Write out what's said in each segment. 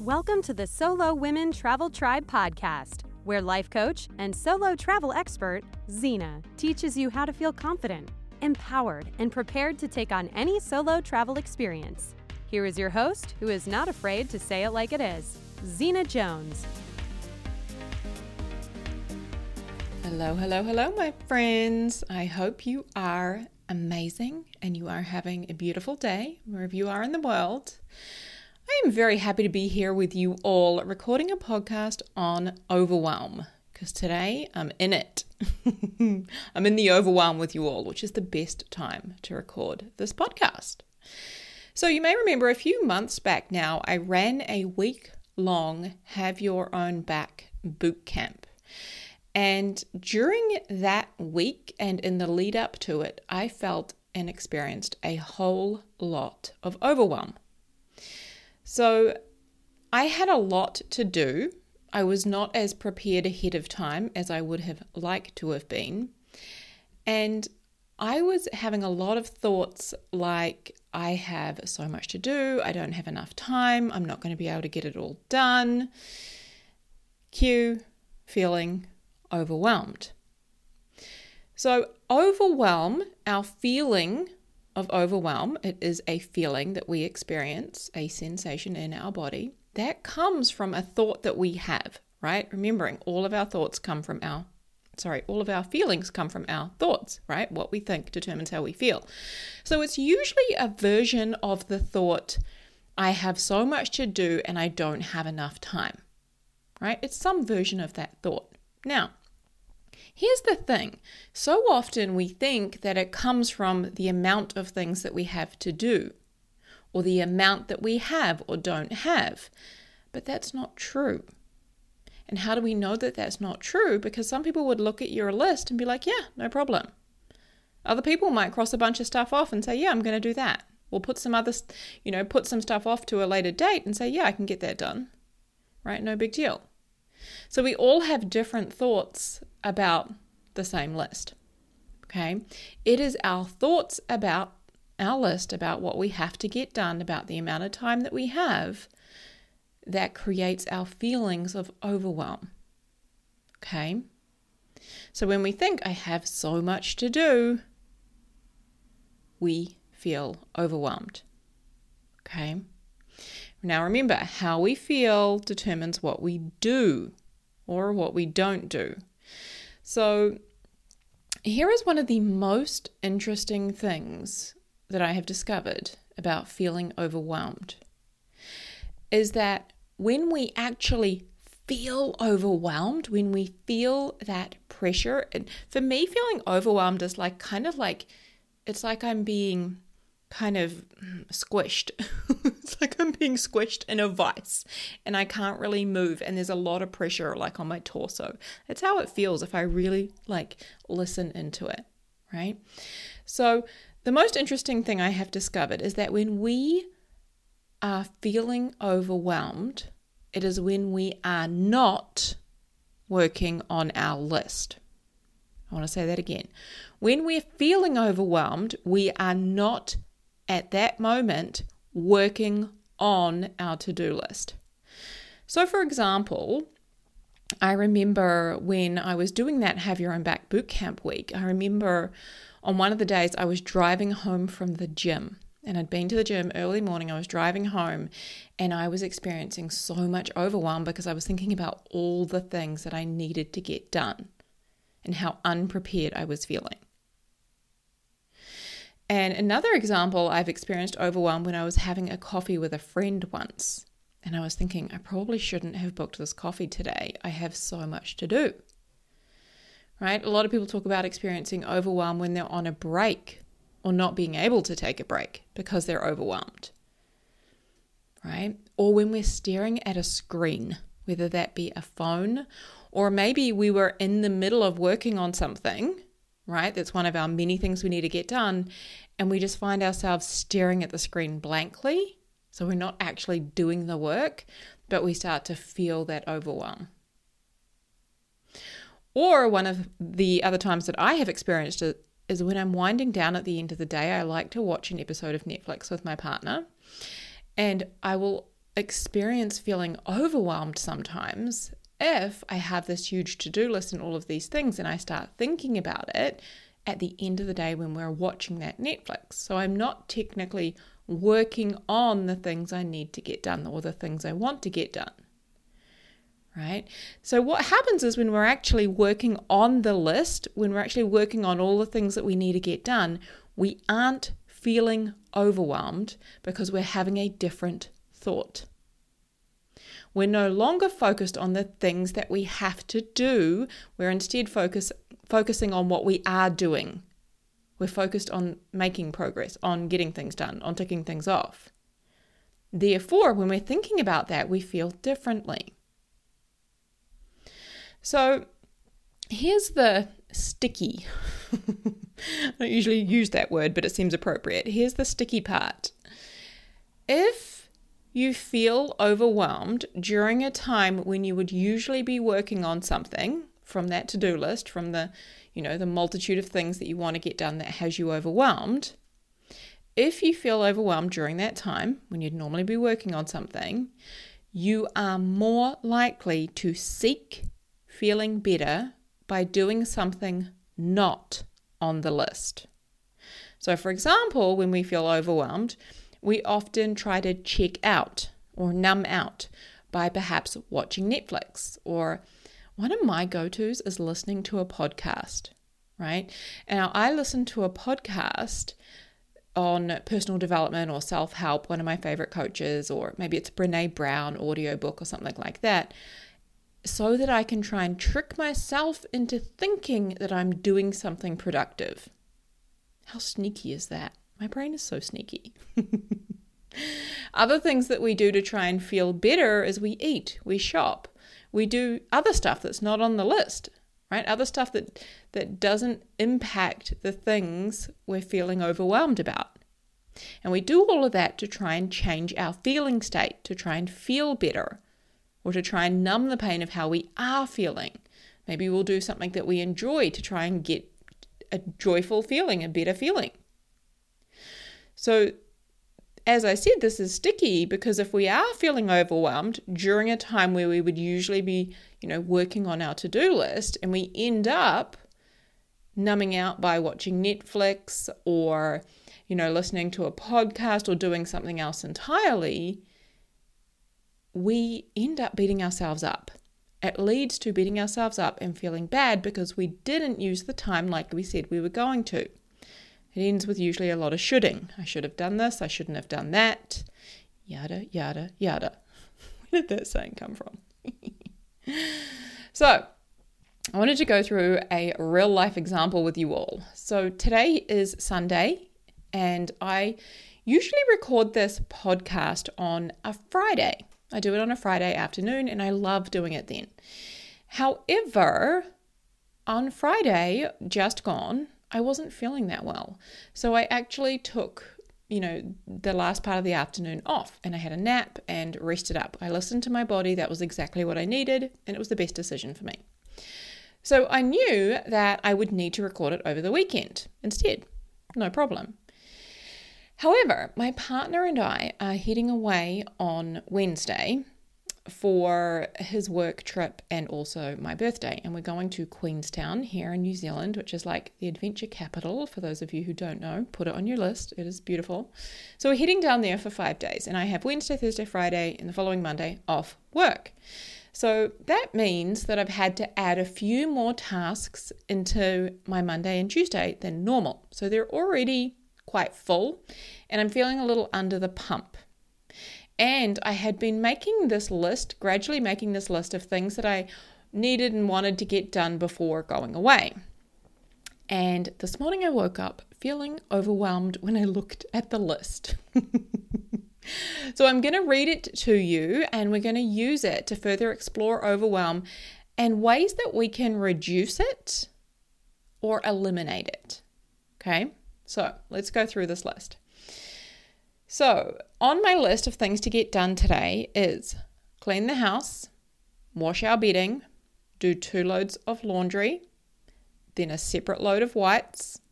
Welcome to the Solo Women Travel Tribe podcast, where life coach and solo travel expert Zena teaches you how to feel confident, empowered, and prepared to take on any solo travel experience. Here is your host, who is not afraid to say it like it is, Zena Jones. Hello, hello, hello, my friends. I hope you are amazing and you are having a beautiful day wherever you are in the world. I am very happy to be here with you all recording a podcast on overwhelm because today I'm in it. I'm in the overwhelm with you all, which is the best time to record this podcast. So, you may remember a few months back now, I ran a week long Have Your Own Back boot camp. And during that week and in the lead up to it, I felt and experienced a whole lot of overwhelm. So I had a lot to do. I was not as prepared ahead of time as I would have liked to have been. And I was having a lot of thoughts like, I have so much to do, I don't have enough time, I'm not going to be able to get it all done. Cue feeling overwhelmed. So, overwhelm, our feeling of overwhelm, it is a feeling that we experience, a sensation in our body that comes from a thought that we have, right? Remembering all of our thoughts come from our sorry, all of our feelings come from our thoughts, right? What we think determines how we feel. So it's usually a version of the thought, I have so much to do and I don't have enough time, right? It's some version of that thought. Now, here's the thing so often we think that it comes from the amount of things that we have to do, or the amount that we have or don't have, but that's not true. And how do we know that that's not true? Because some people would look at your list and be like, yeah, no problem. Other people might cross a bunch of stuff off and say, yeah, I'm going to do that. Or put some other, you know, put some stuff off to a later date and say, yeah, I can get that done. Right? No big deal. So we all have different thoughts about the same list. Okay? It is our thoughts about our list, about what we have to get done, about the amount of time that we have, that creates our feelings of overwhelm. Okay? So when we think, I have so much to do, we feel overwhelmed. Okay? Now remember, how we feel determines what we do or what we don't do. So, here is one of the most interesting things that I have discovered about feeling overwhelmed is that when we actually feel overwhelmed, when we feel that pressure, and for me, feeling overwhelmed is like kind of like it's like I'm being kind of squished. it's like I'm being squished in a vice and I can't really move and there's a lot of pressure like on my torso. That's how it feels if I really like listen into it, right? So the most interesting thing I have discovered is that when we are feeling overwhelmed, it is when we are not working on our list. I want to say that again. When we're feeling overwhelmed, we are not at that moment working on our to do list. So, for example, I remember when I was doing that Have Your Own Back bootcamp week, I remember on one of the days I was driving home from the gym and I'd been to the gym early morning. I was driving home and I was experiencing so much overwhelm because I was thinking about all the things that I needed to get done and how unprepared I was feeling. And another example, I've experienced overwhelm when I was having a coffee with a friend once. And I was thinking, I probably shouldn't have booked this coffee today. I have so much to do. Right? A lot of people talk about experiencing overwhelm when they're on a break or not being able to take a break because they're overwhelmed. Right? Or when we're staring at a screen, whether that be a phone or maybe we were in the middle of working on something right? That's one of our many things we need to get done. And we just find ourselves staring at the screen blankly. So we're not actually doing the work, but we start to feel that overwhelm. Or one of the other times that I have experienced it is when I'm winding down at the end of the day, I like to watch an episode of Netflix with my partner. And I will experience feeling overwhelmed sometimes if I have this huge to do list and all of these things and I start thinking about it at the end of the day when we're watching that Netflix. So I'm not technically working on the things I need to get done or the things I want to get done. Right? So, what happens is when we're actually working on the list, when we're actually working on all the things that we need to get done, we aren't feeling overwhelmed because we're having a different thought. We're no longer focused on the things that we have to do. We're instead focus, focusing on what we are doing. We're focused on making progress, on getting things done, on ticking things off. Therefore, when we're thinking about that, we feel differently. So, here's the sticky. I don't usually use that word, but it seems appropriate. Here's the sticky part. If you feel overwhelmed during a time when you would usually be working on something from that to-do list, from the, you know, the multitude of things that you want to get done that has you overwhelmed, if you feel overwhelmed during that time when you'd normally be working on something, you are more likely to seek feeling better by doing something not on the list. So, for example, when we feel overwhelmed, we often try to check out or numb out by perhaps watching Netflix or one of my go tos is listening to a podcast, right? Now, I listen to a podcast on personal development or self help, one of my favorite coaches, or maybe it's Brene Brown audiobook or something like that, so that I can try and trick myself into thinking that I'm doing something productive. How sneaky is that? My brain is so sneaky. other things that we do to try and feel better is we eat, we shop, we do other stuff that's not on the list, right? Other stuff that that doesn't impact the things we're feeling overwhelmed about. And we do all of that to try and change our feeling state, to try and feel better, or to try and numb the pain of how we are feeling. Maybe we'll do something that we enjoy to try and get a joyful feeling, a better feeling. So, as I said, this is sticky because if we are feeling overwhelmed during a time where we would usually be, you know, working on our to do list and we end up numbing out by watching Netflix or, you know, listening to a podcast or doing something else entirely, we end up beating ourselves up. It leads to beating ourselves up and feeling bad because we didn't use the time like we said we were going to. It ends with usually a lot of shoulding. I should have done this, I shouldn't have done that, yada, yada, yada. Where did that saying come from? so, I wanted to go through a real life example with you all. So, today is Sunday, and I usually record this podcast on a Friday. I do it on a Friday afternoon, and I love doing it then. However, on Friday, just gone, I wasn't feeling that well. So I actually took, you know, the last part of the afternoon off and I had a nap and rested up. I listened to my body. That was exactly what I needed and it was the best decision for me. So I knew that I would need to record it over the weekend instead. No problem. However, my partner and I are heading away on Wednesday for his work trip and also my birthday. And we're going to Queenstown here in New Zealand, which is like the adventure capital. For those of you who don't know, put it on your list. It is beautiful. So we're heading down there for five days, and I have Wednesday, Thursday, Friday, and the following Monday off work. So that means that I've had to add a few more tasks into my Monday and Tuesday than normal. So they're already quite full, and I'm feeling a little under the pump. And I had been making this list, gradually making this list of things that I needed and wanted to get done before going away. And this morning I woke up feeling overwhelmed when I looked at the list. so I'm going to read it to you and we're going to use it to further explore overwhelm and ways that we can reduce it or eliminate it. Okay, so let's go through this list. So, on my list of things to get done today is clean the house, wash our bedding, do two loads of laundry, then a separate load of whites,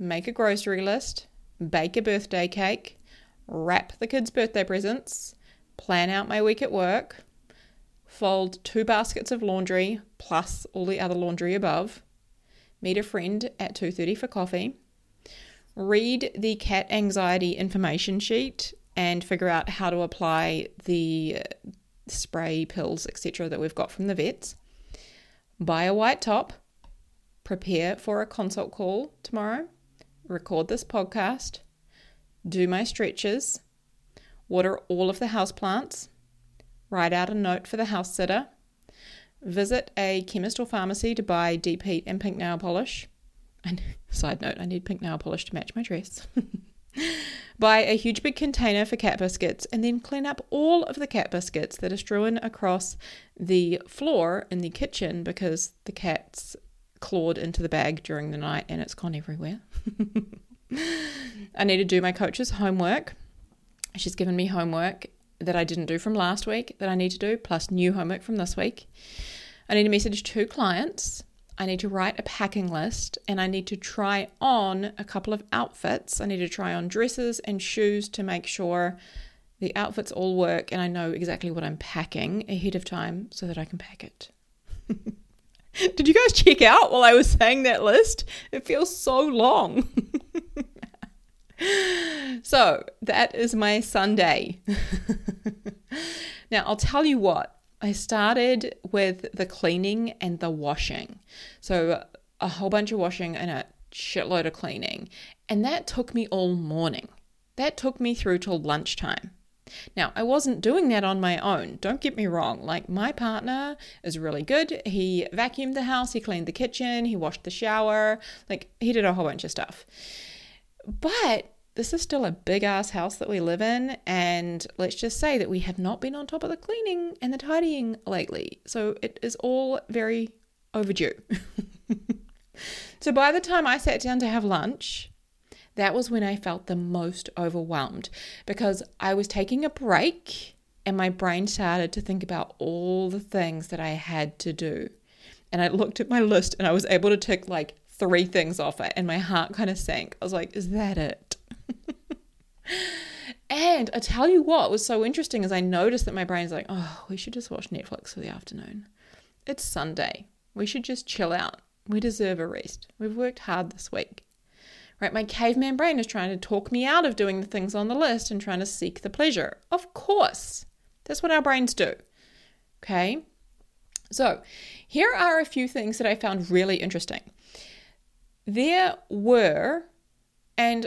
make a grocery list, bake a birthday cake, wrap the kids' birthday presents, plan out my week at work, fold two baskets of laundry plus all the other laundry above, meet a friend at 2:30 for coffee, read the cat anxiety information sheet and figure out how to apply the uh, spray pills etc that we've got from the vets. Buy a white top, prepare for a consult call tomorrow, record this podcast, do my stretches, water all of the house plants, write out a note for the house sitter, visit a chemist or pharmacy to buy deep heat and pink nail polish. And side note, I need pink nail polish to match my dress. buy a huge big container for cat biscuits and then clean up all of the cat biscuits that are strewn across the floor in the kitchen because the cats clawed into the bag during the night and it's gone everywhere. I need to do my coach's homework. She's given me homework that I didn't do from last week that I need to do, plus new homework from this week. I need to message two clients. I need to write a packing list and I need to try on a couple of outfits. I need to try on dresses and shoes to make sure the outfits all work and I know exactly what I'm packing ahead of time so that I can pack it. Did you guys check out while I was saying that list? It feels so long. so that is my Sunday. now, I'll tell you what, I started with the cleaning and the washing. So, a whole bunch of washing and a shitload of cleaning. And that took me all morning. That took me through till lunchtime. Now, I wasn't doing that on my own. Don't get me wrong. Like, my partner is really good. He vacuumed the house, he cleaned the kitchen, he washed the shower. Like, he did a whole bunch of stuff. But this is still a big ass house that we live in, and let's just say that we have not been on top of the cleaning and the tidying lately. So it is all very overdue. so by the time I sat down to have lunch, that was when I felt the most overwhelmed because I was taking a break and my brain started to think about all the things that I had to do. And I looked at my list and I was able to tick like three things off it, and my heart kind of sank. I was like, is that it? And I tell you what was so interesting is I noticed that my brain's like, oh, we should just watch Netflix for the afternoon. It's Sunday. We should just chill out. We deserve a rest. We've worked hard this week. Right? My caveman brain is trying to talk me out of doing the things on the list and trying to seek the pleasure. Of course. That's what our brains do. Okay? So, here are a few things that I found really interesting. There were, and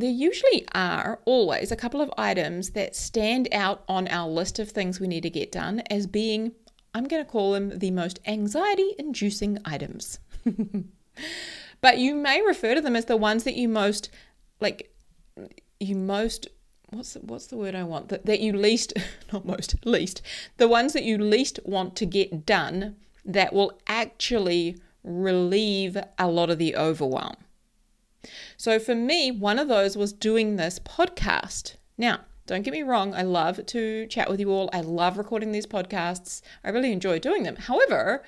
there usually are always a couple of items that stand out on our list of things we need to get done as being, I'm going to call them the most anxiety inducing items. but you may refer to them as the ones that you most, like, you most what's the, what's the word I want that, that you least not most least the ones that you least want to get done that will actually relieve a lot of the overwhelm. So for me, one of those was doing this podcast. Now, don't get me wrong, I love to chat with you all. I love recording these podcasts. I really enjoy doing them. However,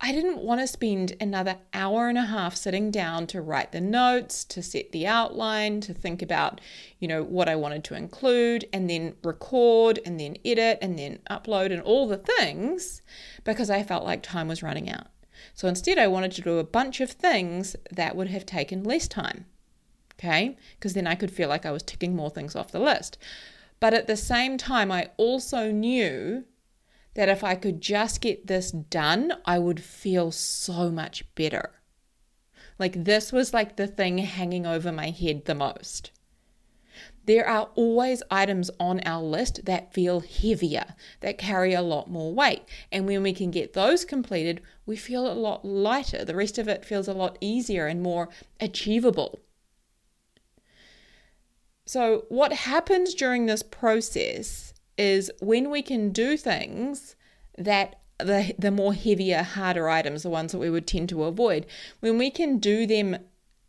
I didn't want to spend another hour and a half sitting down to write the notes, to set the outline, to think about, you know, what I wanted to include, and then record, and then edit, and then upload, and all the things because I felt like time was running out. So instead, I wanted to do a bunch of things that would have taken less time. Okay? Because then I could feel like I was ticking more things off the list. But at the same time, I also knew that if I could just get this done, I would feel so much better. Like this was like the thing hanging over my head the most. There are always items on our list that feel heavier, that carry a lot more weight. And when we can get those completed, we feel a lot lighter. The rest of it feels a lot easier and more achievable. So, what happens during this process is when we can do things that the, the more heavier, harder items, the ones that we would tend to avoid, when we can do them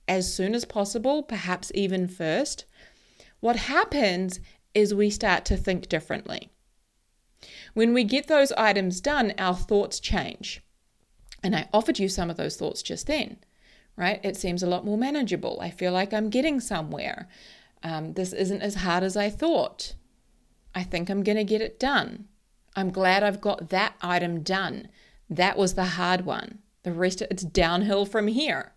as soon as possible, perhaps even first, what happens is we start to think differently. When we get those items done, our thoughts change. And I offered you some of those thoughts just then, right? It seems a lot more manageable. I feel like I'm getting somewhere. Um, this isn't as hard as I thought. I think I'm going to get it done. I'm glad I've got that item done. That was the hard one. The rest, it's downhill from here,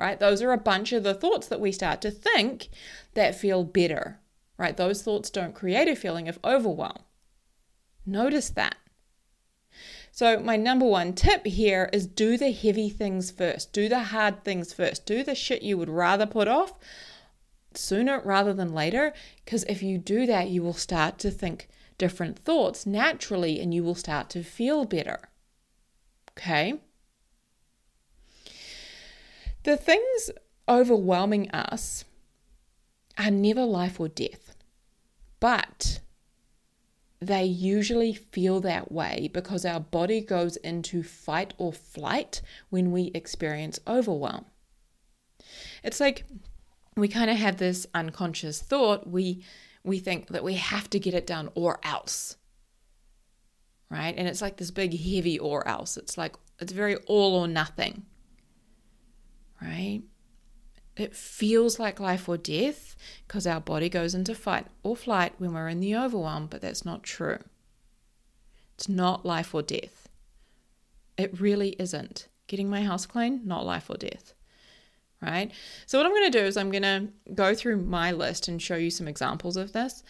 right? Those are a bunch of the thoughts that we start to think that feel better, right? Those thoughts don't create a feeling of overwhelm. Notice that. So, my number one tip here is do the heavy things first, do the hard things first, do the shit you would rather put off sooner rather than later. Because if you do that, you will start to think different thoughts naturally and you will start to feel better. Okay? The things overwhelming us are never life or death, but they usually feel that way because our body goes into fight or flight when we experience overwhelm. It's like we kind of have this unconscious thought we we think that we have to get it done or else right? And it's like this big heavy or else. It's like it's very all or nothing right it feels like life or death because our body goes into fight or flight when we're in the overwhelm but that's not true it's not life or death it really isn't getting my house clean not life or death right? So, what I'm going to do is I'm going to go through my list and show you some examples of this.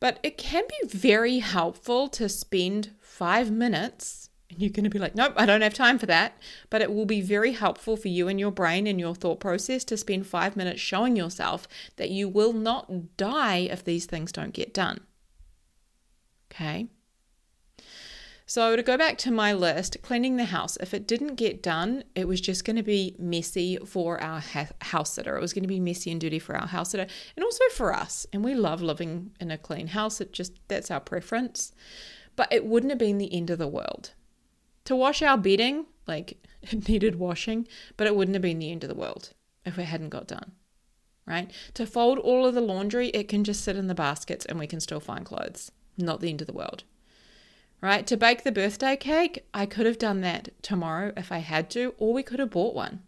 But it can be very helpful to spend five minutes. And you're going to be like, nope, I don't have time for that. But it will be very helpful for you and your brain and your thought process to spend five minutes showing yourself that you will not die if these things don't get done. Okay. So, to go back to my list, cleaning the house, if it didn't get done, it was just going to be messy for our ha- house sitter. It was going to be messy and dirty for our house sitter and also for us. And we love living in a clean house, it just that's our preference. But it wouldn't have been the end of the world. To wash our bedding, like it needed washing, but it wouldn't have been the end of the world if it hadn't got done. Right? To fold all of the laundry, it can just sit in the baskets and we can still find clothes. Not the end of the world right? To bake the birthday cake, I could have done that tomorrow if I had to, or we could have bought one.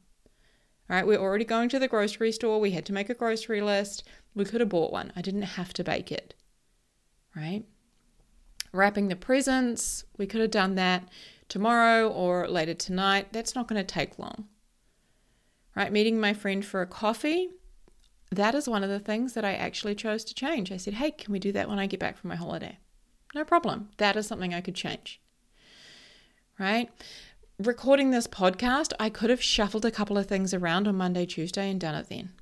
Right, we're already going to the grocery store. We had to make a grocery list. We could have bought one. I didn't have to bake it, right? Wrapping the presents, we could have done that tomorrow or later tonight. That's not going to take long, right? Meeting my friend for a coffee, that is one of the things that I actually chose to change. I said, hey, can we do that when I get back from my holiday? No problem. That is something I could change. Right? Recording this podcast, I could have shuffled a couple of things around on Monday, Tuesday, and done it then.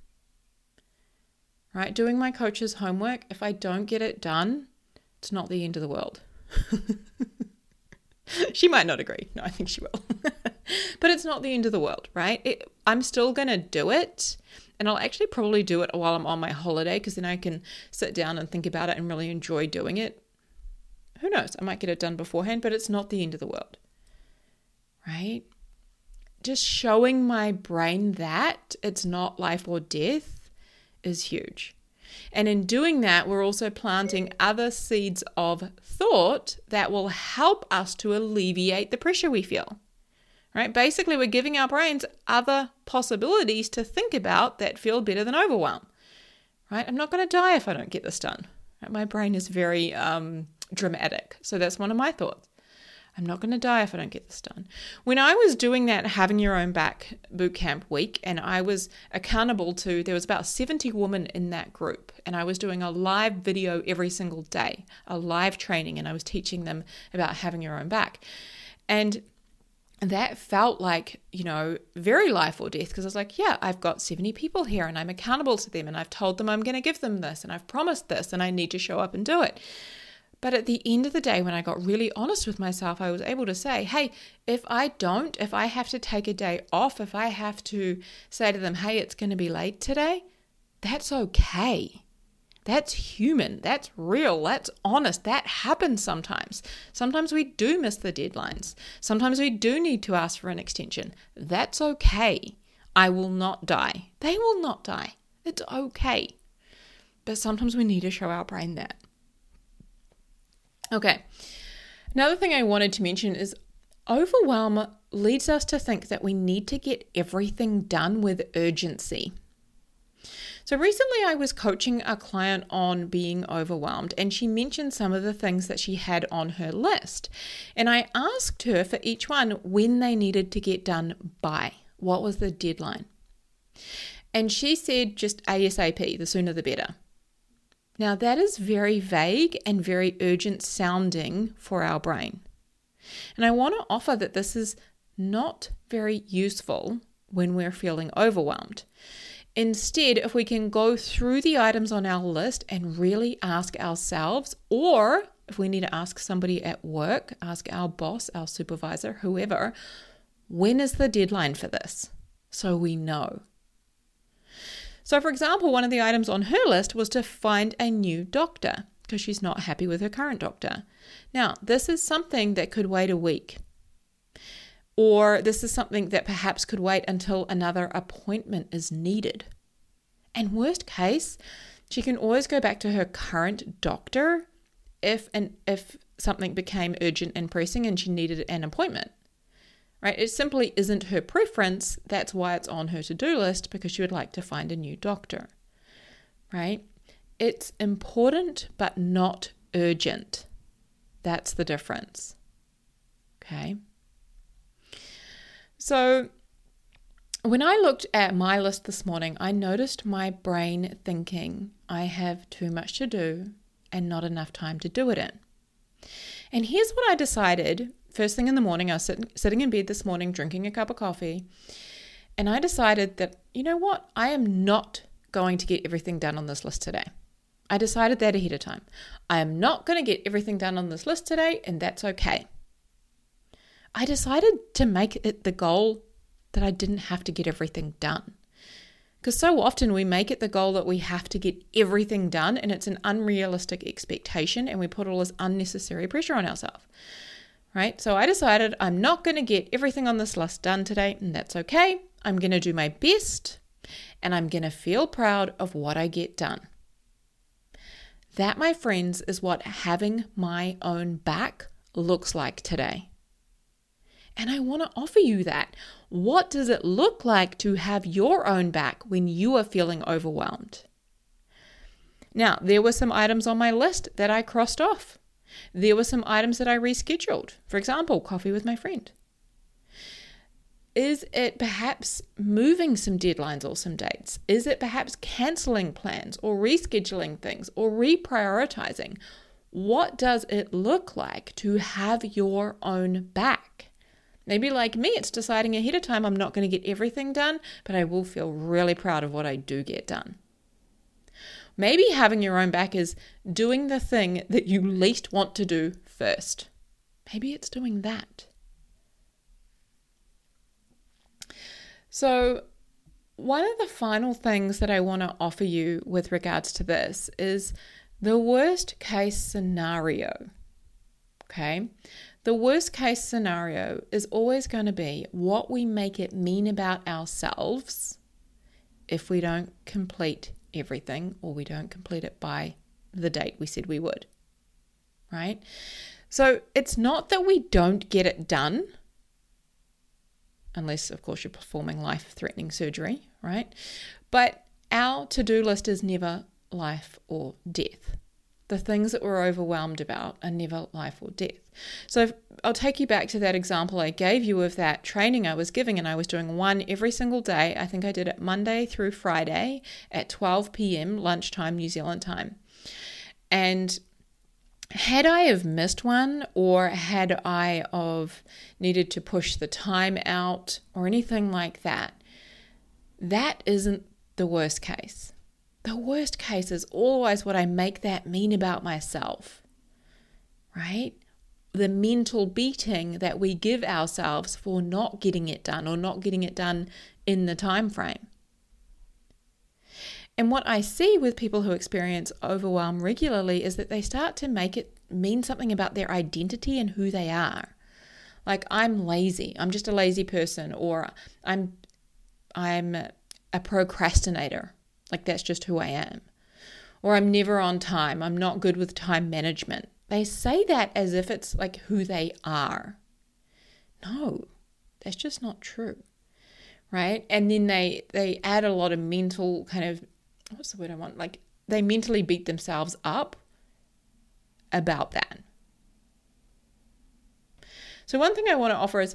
Right? Doing my coach's homework, if I don't get it done, it's not the end of the world. she might not agree. No, I think she will. but it's not the end of the world, right? It, I'm still going to do it. And I'll actually probably do it while I'm on my holiday because then I can sit down and think about it and really enjoy doing it who knows? I might get it done beforehand, but it's not the end of the world. Right? Just showing my brain that it's not life or death is huge. And in doing that, we're also planting other seeds of thought that will help us to alleviate the pressure we feel. Right? Basically, we're giving our brains other possibilities to think about that feel better than overwhelm. Right? I'm not going to die if I don't get this done. Right? My brain is very um, dramatic. So that's one of my thoughts. I'm not going to die if I don't get this done. When I was doing that having your own back boot camp week, and I was accountable to, there was about 70 women in that group, and I was doing a live video every single day, a live training, and I was teaching them about having your own back. And that felt like, you know, very life or death because I was like, yeah, I've got 70 people here and I'm accountable to them and I've told them I'm going to give them this and I've promised this and I need to show up and do it. But at the end of the day, when I got really honest with myself, I was able to say, hey, if I don't, if I have to take a day off, if I have to say to them, hey, it's going to be late today, that's okay. That's human. That's real. That's honest. That happens sometimes. Sometimes we do miss the deadlines. Sometimes we do need to ask for an extension. That's okay. I will not die. They will not die. It's okay. But sometimes we need to show our brain that. Okay. Another thing I wanted to mention is overwhelm leads us to think that we need to get everything done with urgency. So, recently I was coaching a client on being overwhelmed, and she mentioned some of the things that she had on her list. And I asked her for each one when they needed to get done by. What was the deadline? And she said just ASAP, the sooner the better. Now, that is very vague and very urgent sounding for our brain. And I want to offer that this is not very useful when we're feeling overwhelmed. Instead, if we can go through the items on our list and really ask ourselves, or if we need to ask somebody at work, ask our boss, our supervisor, whoever, when is the deadline for this? So we know. So, for example, one of the items on her list was to find a new doctor because she's not happy with her current doctor. Now, this is something that could wait a week. Or this is something that perhaps could wait until another appointment is needed. And worst case, she can always go back to her current doctor if and if something became urgent and pressing and she needed an appointment. Right? It simply isn't her preference. That's why it's on her to-do list because she would like to find a new doctor. Right? It's important but not urgent. That's the difference. Okay? So, when I looked at my list this morning, I noticed my brain thinking I have too much to do and not enough time to do it in. And here's what I decided first thing in the morning. I was sitting, sitting in bed this morning drinking a cup of coffee, and I decided that, you know what, I am not going to get everything done on this list today. I decided that ahead of time. I am not going to get everything done on this list today, and that's okay. I decided to make it the goal that I didn't have to get everything done. Because so often we make it the goal that we have to get everything done, and it's an unrealistic expectation, and we put all this unnecessary pressure on ourselves. Right? So I decided I'm not going to get everything on this list done today, and that's okay. I'm going to do my best, and I'm going to feel proud of what I get done. That, my friends, is what having my own back looks like today. And I want to offer you that. What does it look like to have your own back when you are feeling overwhelmed? Now, there were some items on my list that I crossed off. There were some items that I rescheduled. For example, coffee with my friend. Is it perhaps moving some deadlines or some dates? Is it perhaps canceling plans or rescheduling things or reprioritizing? What does it look like to have your own back? Maybe, like me, it's deciding ahead of time I'm not going to get everything done, but I will feel really proud of what I do get done. Maybe having your own back is doing the thing that you least want to do first. Maybe it's doing that. So, one of the final things that I want to offer you with regards to this is the worst case scenario. Okay. The worst case scenario is always going to be what we make it mean about ourselves if we don't complete everything or we don't complete it by the date we said we would. Right? So it's not that we don't get it done, unless, of course, you're performing life threatening surgery, right? But our to do list is never life or death the things that we're overwhelmed about are never life or death. So I'll take you back to that example I gave you of that training I was giving, and I was doing one every single day. I think I did it Monday through Friday at 12 p.m. lunchtime, New Zealand time. And had I have missed one or had I of needed to push the time out or anything like that, that isn't the worst case. The worst case is always what I make that mean about myself, right? The mental beating that we give ourselves for not getting it done or not getting it done in the time frame. And what I see with people who experience overwhelm regularly is that they start to make it mean something about their identity and who they are. Like I'm lazy, I'm just a lazy person or I'm I'm a procrastinator, like that's just who I am. Or I'm never on time. I'm not good with time management. They say that as if it's like who they are. No, that's just not true. Right? And then they they add a lot of mental kind of what's the word I want? Like they mentally beat themselves up about that. So, one thing I want to offer is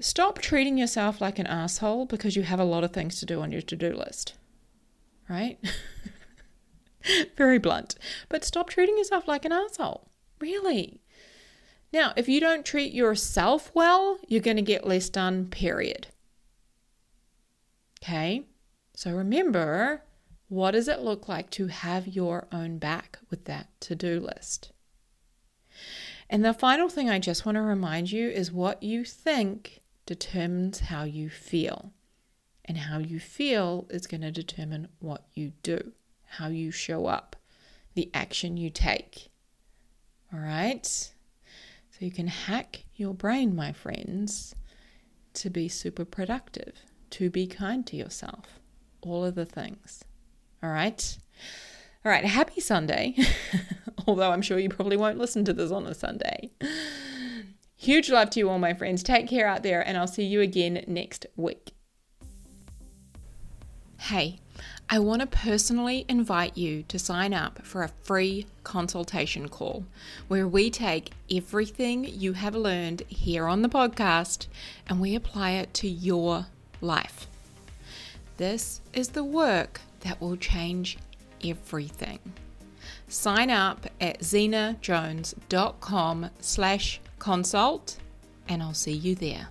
stop treating yourself like an asshole because you have a lot of things to do on your to do list, right? Very blunt. But stop treating yourself like an asshole. Really. Now, if you don't treat yourself well, you're going to get less done, period. Okay? So remember, what does it look like to have your own back with that to do list? And the final thing I just want to remind you is what you think determines how you feel. And how you feel is going to determine what you do, how you show up, the action you take. All right? So you can hack your brain, my friends, to be super productive, to be kind to yourself, all of the things. All right? All right, happy Sunday. Although I'm sure you probably won't listen to this on a Sunday. Huge love to you all, my friends. Take care out there, and I'll see you again next week. Hey, I want to personally invite you to sign up for a free consultation call where we take everything you have learned here on the podcast and we apply it to your life. This is the work that will change everything. Sign up at zenajones.com slash consult and I'll see you there.